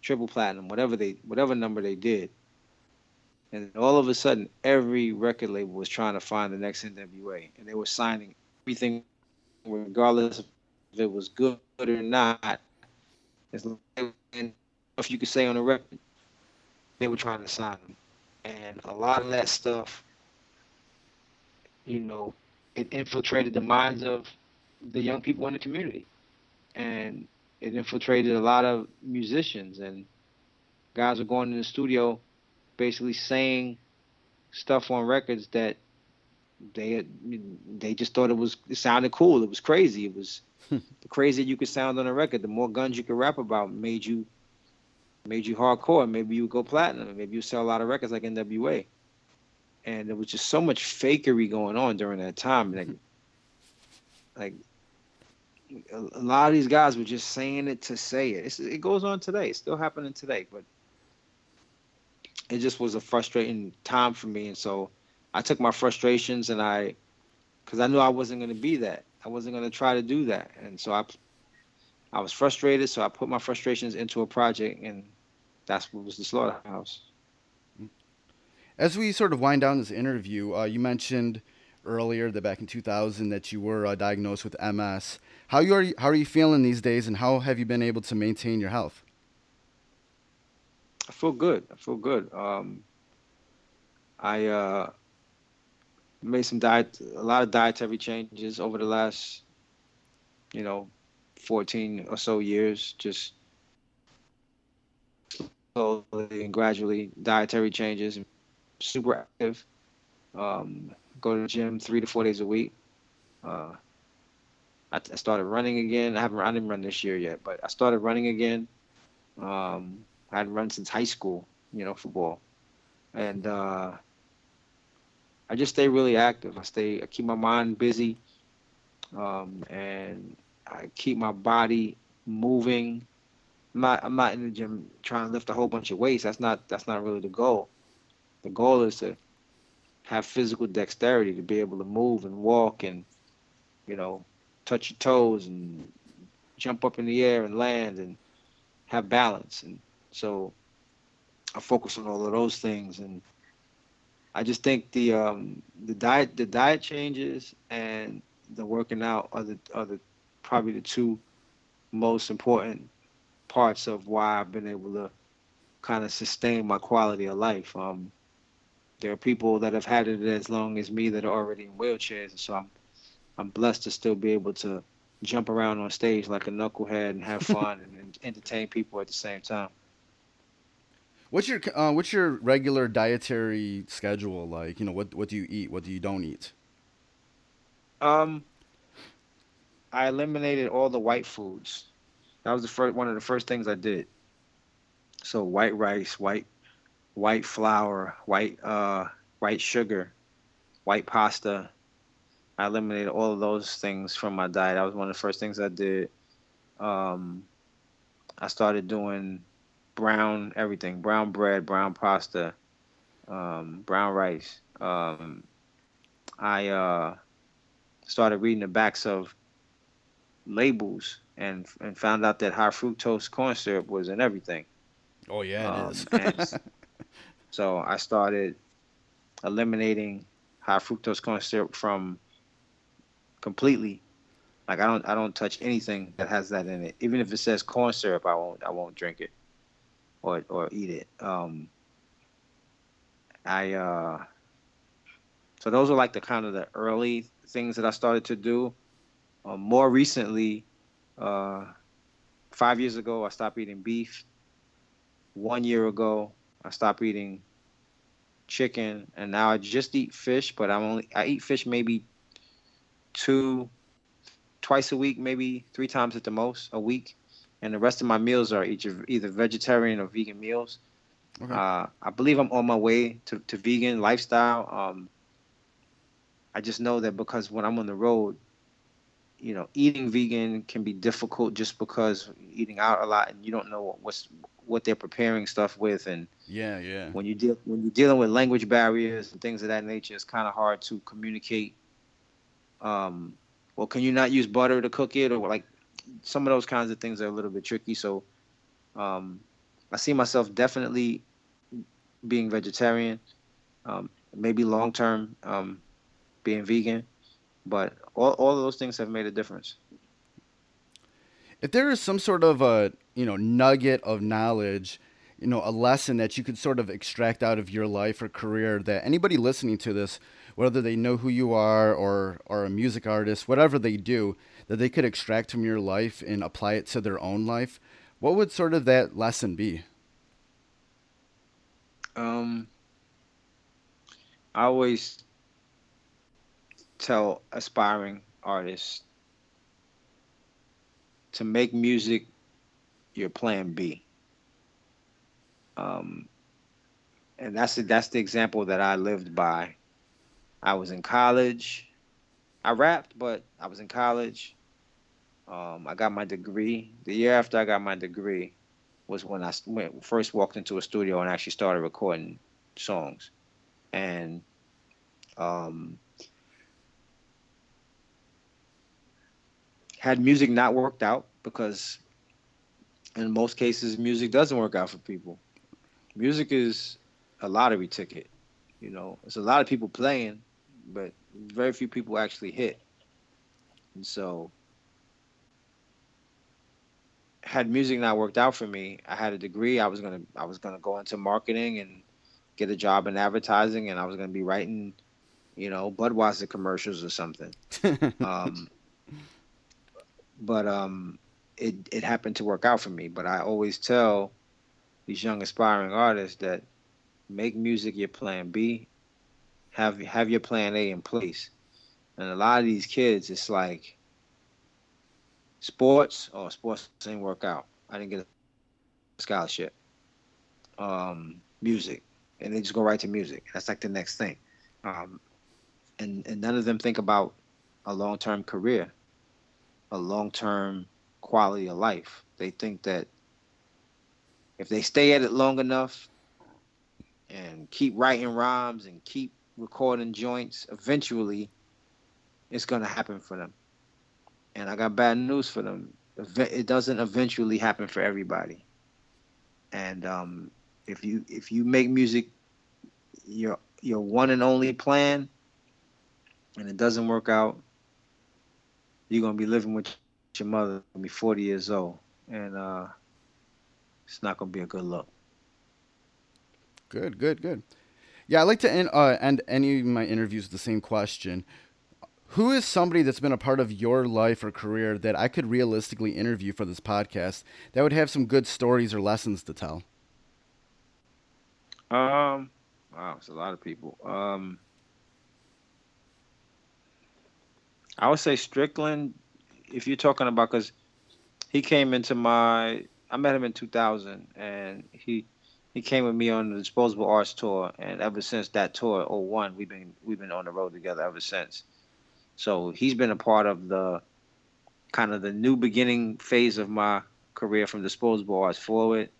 triple platinum, whatever they, whatever number they did. And all of a sudden, every record label was trying to find the next NWA, and they were signing everything, regardless if it was good or not. As long if you could say on the record, they were trying to sign them, and a lot of that stuff, you know, it infiltrated the minds of the young people in the community, and it infiltrated a lot of musicians and guys were going in the studio basically saying stuff on records that they they just thought it was it sounded cool. It was crazy. It was <laughs> the crazier you could sound on a record, the more guns you could rap about made you made you hardcore. Maybe you would go platinum. Maybe you sell a lot of records like NWA. and there was just so much fakery going on during that time. Like, <laughs> like a, a lot of these guys were just saying it to say it. It's, it goes on today. It's still happening today, but it just was a frustrating time for me, and so I took my frustrations and I, because I knew I wasn't going to be that. I wasn't going to try to do that, and so I, I was frustrated. So I put my frustrations into a project, and that's what was the SlaughtaHouse. As we sort of wind down this interview, uh, you mentioned earlier that back in 2000 that you were uh, diagnosed with MS. How you are you, how are you feeling these days, and how have you been able to maintain your health? I feel good. I feel good. Um, I uh, made some diet, a lot of dietary changes over the last, you know, 14 or so years. Just slowly and gradually, dietary changes. Super active. Um, go to the gym three to four days a week. Uh, I, I started running again. I haven't I didn't run this year yet, but I started running again. Um, I hadn't run since high school, you know, football, and uh, I just stay really active. I stay, I keep my mind busy, um, and I keep my body moving. I'm not, I'm not in the gym trying to lift a whole bunch of weights. That's not, that's not really the goal. The goal is to have physical dexterity to be able to move and walk and, you know, touch your toes and jump up in the air and land and have balance. And so I focus on all of those things. And I just think the um, the diet the diet changes and the working out are the are the probably the two most important parts of why I've been able to kind of sustain my quality of life. Um, there are people that have had it as long as me that are already in wheelchairs, and so I'm I'm blessed to still be able to jump around on stage like a knucklehead and have <laughs> fun and, and entertain people at the same time. What's your uh, what's your regular dietary schedule like? You know, what what do you eat? What do you don't eat? Um, I eliminated all the white foods. That was the first one of the first things I did. So white rice, white white flour, white uh white sugar, white pasta. I eliminated all of those things from my diet. That was one of the first things I did. Um, I started doing brown everything brown bread brown pasta um, brown rice um, i uh, started reading the backs of labels and and found out that high fructose corn syrup was in everything Oh yeah, Um, it is. <laughs> so i started eliminating high fructose corn syrup from completely like i don't i don't touch anything that has that in it even if it says corn syrup i won't i won't drink it or or eat it. Um, I uh, so those are like the kind of the early things that I started to do. Uh, more recently, uh, five years ago, I stopped eating beef. One year ago, I stopped eating chicken, and now I just eat fish. But I'm only I eat fish maybe two, twice a week, maybe three times at the most a week and the rest of my meals are either vegetarian or vegan meals. Okay. Uh, I believe I'm on my way to, to vegan lifestyle. Um, I just know that because when I'm on the road, you know, eating vegan can be difficult just because eating out a lot and you don't know what's what they're preparing stuff with, and yeah, yeah. when you deal when you're dealing with language barriers and things of that nature, it's kind of hard to communicate. Um, well, can you not use butter to cook it, or like some of those kinds of things are a little bit tricky. So um, I see myself definitely being vegetarian, um, maybe long term um, being vegan, but all, all of those things have made a difference. If there is some sort of a you know nugget of knowledge, you know, a lesson that you could sort of extract out of your life or career that anybody listening to this, whether they know who you are or are a music artist, whatever they do, that they could extract from your life and apply it to their own life, what would sort of that lesson be? Um, I always tell aspiring artists to make music your plan B. Um, and that's the, that's the example that I lived by. I was in college. I rapped, but I was in college. Um, I got my degree. The year after I got my degree was when I went, first walked into a studio and actually started recording songs. And um, had music not worked out because in most cases music doesn't work out for people. Music is a lottery ticket. You know, it's a lot of people playing, but very few people actually hit. And so had music not worked out for me, I had a degree. I was gonna I was gonna go into marketing and get a job in advertising, and I was gonna be writing, you know, Budweiser commercials or something. <laughs> um, but um, it it happened to work out for me. But I always tell these young aspiring artists that make music your plan B, have have your plan A in place. And a lot of these kids, it's like sports. Oh, sports didn't work out. I didn't get a scholarship. Um, music, and they just go right to music. That's like the next thing. Um, and and none of them think about a long term career, a long term quality of life. They think that if they stay at it long enough and keep writing rhymes and keep recording joints, eventually it's gonna happen for them. And I got bad news for them. It doesn't eventually happen for everybody. And um, if you if you make music your your one and only plan, and it doesn't work out, you're gonna be living with your mother, gonna be 40 years old, and uh, it's not gonna be a good look. Good, good, good. Yeah, I like to end, uh, end any of my interviews with the same question. Who is somebody that's been a part of your life or career that I could realistically interview for this podcast that would have some good stories or lessons to tell? Um, wow, it's a lot of people. Um, I would say Strickland, if you're talking about, because he came into my, I met him in 2000, and he he came with me on the Disposable Arts tour, and ever since that tour, 01, we've been we've been on the road together ever since. So he's been a part of the kind of the new beginning phase of my career from Disposable Arts forward,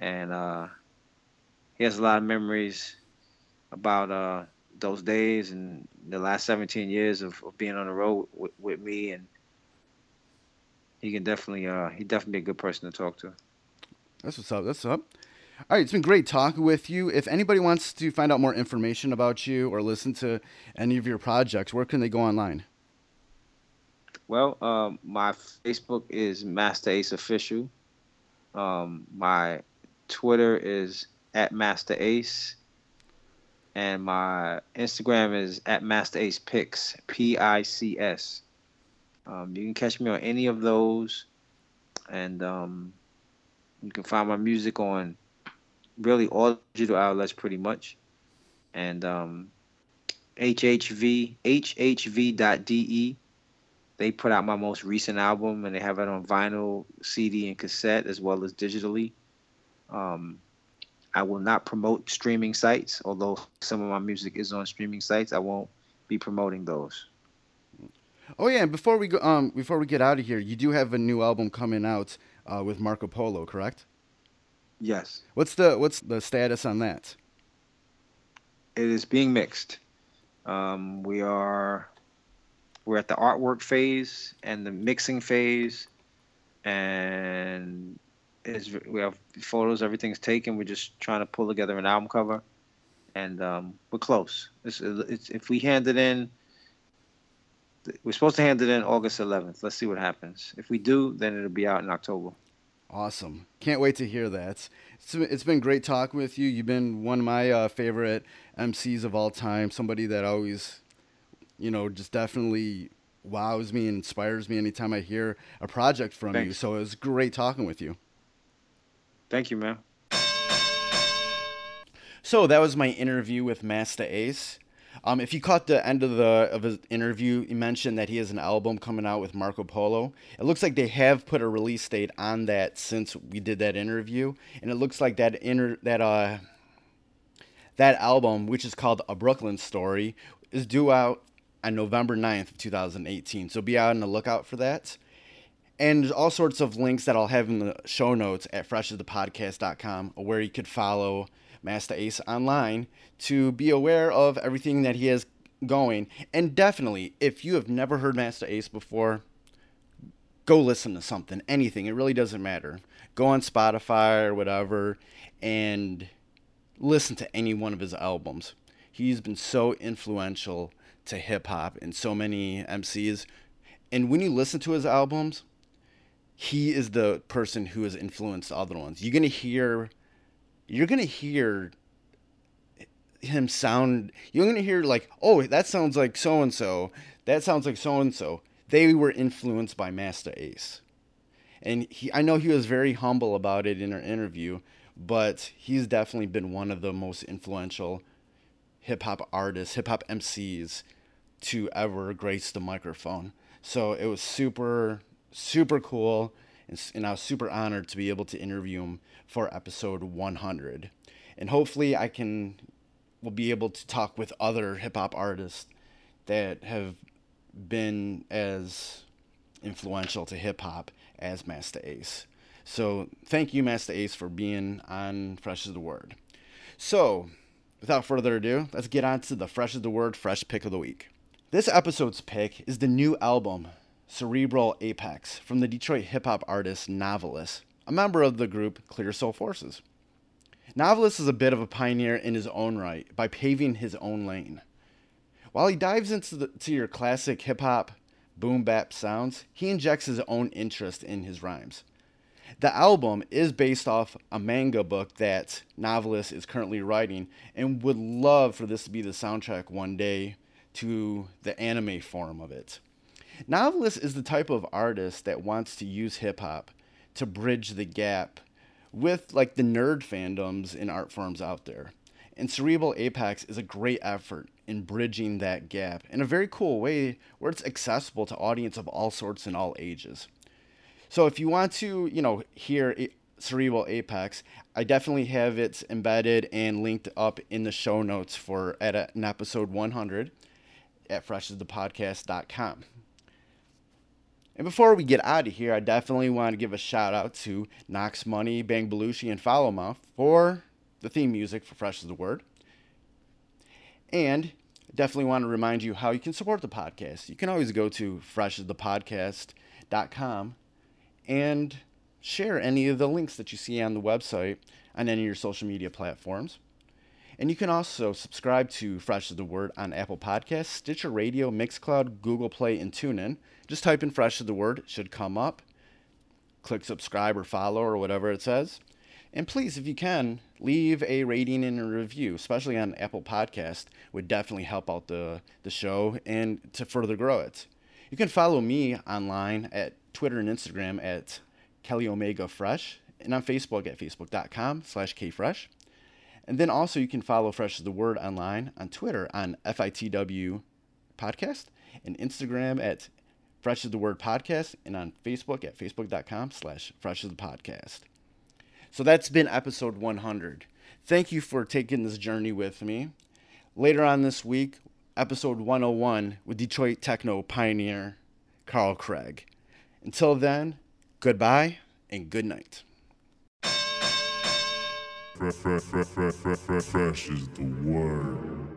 and uh, he has a lot of memories about uh, those days and the last 17 years of, of being on the road with, with me and he can definitely uh he definitely be a good person to talk to that's what's up that's up all right, it's been great talking with you. If anybody wants to find out more information about you or listen to any of your projects, where can they go online? Well, um, my Facebook is Masta Ace Official. Um, my Twitter is at Masta Ace, and my Instagram is at Masta Ace Pics, P I C S. Um, you can catch me on any of those, and um, you can find my music on really all digital outlets pretty much. And um, HHV, HHV.de, they put out my most recent album and they have it on vinyl, CD, and cassette as well as digitally. Um, I will not promote streaming sites, although some of my music is on streaming sites. I won't be promoting those. Oh yeah, and before we go, um, before we get out of here, you do have a new album coming out uh, with Marco Polo, correct? Yes. What's the what's the status on that? It is being mixed. Um, we are we're at the artwork phase and the mixing phase, and is we have photos. Everything's taken. We're just trying to pull together an album cover, and um, we're close. It's, it's, if we hand it in, we're supposed to hand it in August 11th. Let's see what happens. If we do, then it'll be out in October. Awesome. Can't wait to hear that. It's, it's been great talking with you. You've been one of my uh, favorite MCs of all time. Somebody that always, you know, just definitely wows me and inspires me anytime I hear a project from Thanks. you. So it was great talking with you. Thank you, man. So that was my interview with Masta Ace. Um, if you caught the end of the of his interview, he mentioned that he has an album coming out with Marco Polo. It looks like they have put a release date on that since we did that interview, and it looks like that inter that uh that album, which is called A Brooklyn Story, is due out on November 9th of 2018. So be out on the lookout for that. And all sorts of links that I'll have in the show notes at freshasthepodcast.com where you could follow Masta Ace online to be aware of everything that he has going. And definitely, if you have never heard Masta Ace before, go listen to something, anything. It really doesn't matter. Go on Spotify or whatever and listen to any one of his albums. He's been so influential to hip hop and so many MCs. And when you listen to his albums, he is the person who has influenced other ones. You're gonna hear, you're gonna hear him sound. You're gonna hear like, oh, that sounds like so and so. That sounds like so and so. They were influenced by Masta Ace, and he. I know he was very humble about it in our interview, but he's definitely been one of the most influential hip hop artists, hip hop MCs to ever grace the microphone. So it was super super cool, and, and I was super honored to be able to interview him for episode 100. And hopefully, I can will be able to talk with other hip hop artists that have been as influential to hip hop as Masta Ace. So thank you, Masta Ace, for being on Fresh as the Word. So, without further ado, let's get on to the Fresh as the Word Fresh Pick of the Week. This episode's pick is the new album Cerebral Apex from the Detroit hip hop artist Noveliss, a member of the group Clear Soul Forces. Noveliss is a bit of a pioneer in his own right by paving his own lane. While he dives into the, to your classic hip hop, boom bap sounds, he injects his own interest in his rhymes. The album is based off a manga book that Noveliss is currently writing and would love for this to be the soundtrack one day to the anime form of it. Noveliss is the type of artist that wants to use hip hop to bridge the gap with like the nerd fandoms and art forms out there. And Cerebral Apex is a great effort in bridging that gap in a very cool way where it's accessible to audience of all sorts and all ages. So if you want to, you know, hear Cerebral Apex, I definitely have it embedded and linked up in the show notes for at an episode 100 at freshasthepodcast.com. And before we get out of here, I definitely want to give a shout out to Knox Money, Bang Belushi, and Follow Mouth for the theme music for Fresh as the Word. And definitely want to remind you how you can support the podcast. You can always go to freshasthepodcast.com and share any of the links that you see on the website on any of your social media platforms. And you can also subscribe to Fresh as the Word on Apple Podcasts, Stitcher Radio, Mixcloud, Google Play, and TuneIn. Just type in Fresh as the Word, it should come up. Click subscribe or follow or whatever it says. And please, if you can, leave a rating and a review, especially on Apple Podcast, would definitely help out the, the show and to further grow it. You can follow me online at Twitter and Instagram at Kelly Omega Fresh and on Facebook at facebook.com slash kfresh. And then also you can follow Fresh as the Word online on Twitter on FITW Podcast and Instagram at Fresh as the Word Podcast and on Facebook at facebook.com slash Fresh as the Podcast. So that's been episode 100. Thank you for taking this journey with me. Later on this week, episode 101 with Detroit techno pioneer Carl Craig. Until then, goodbye and good night. Fresh is the word.